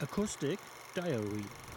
Acoustic Diary.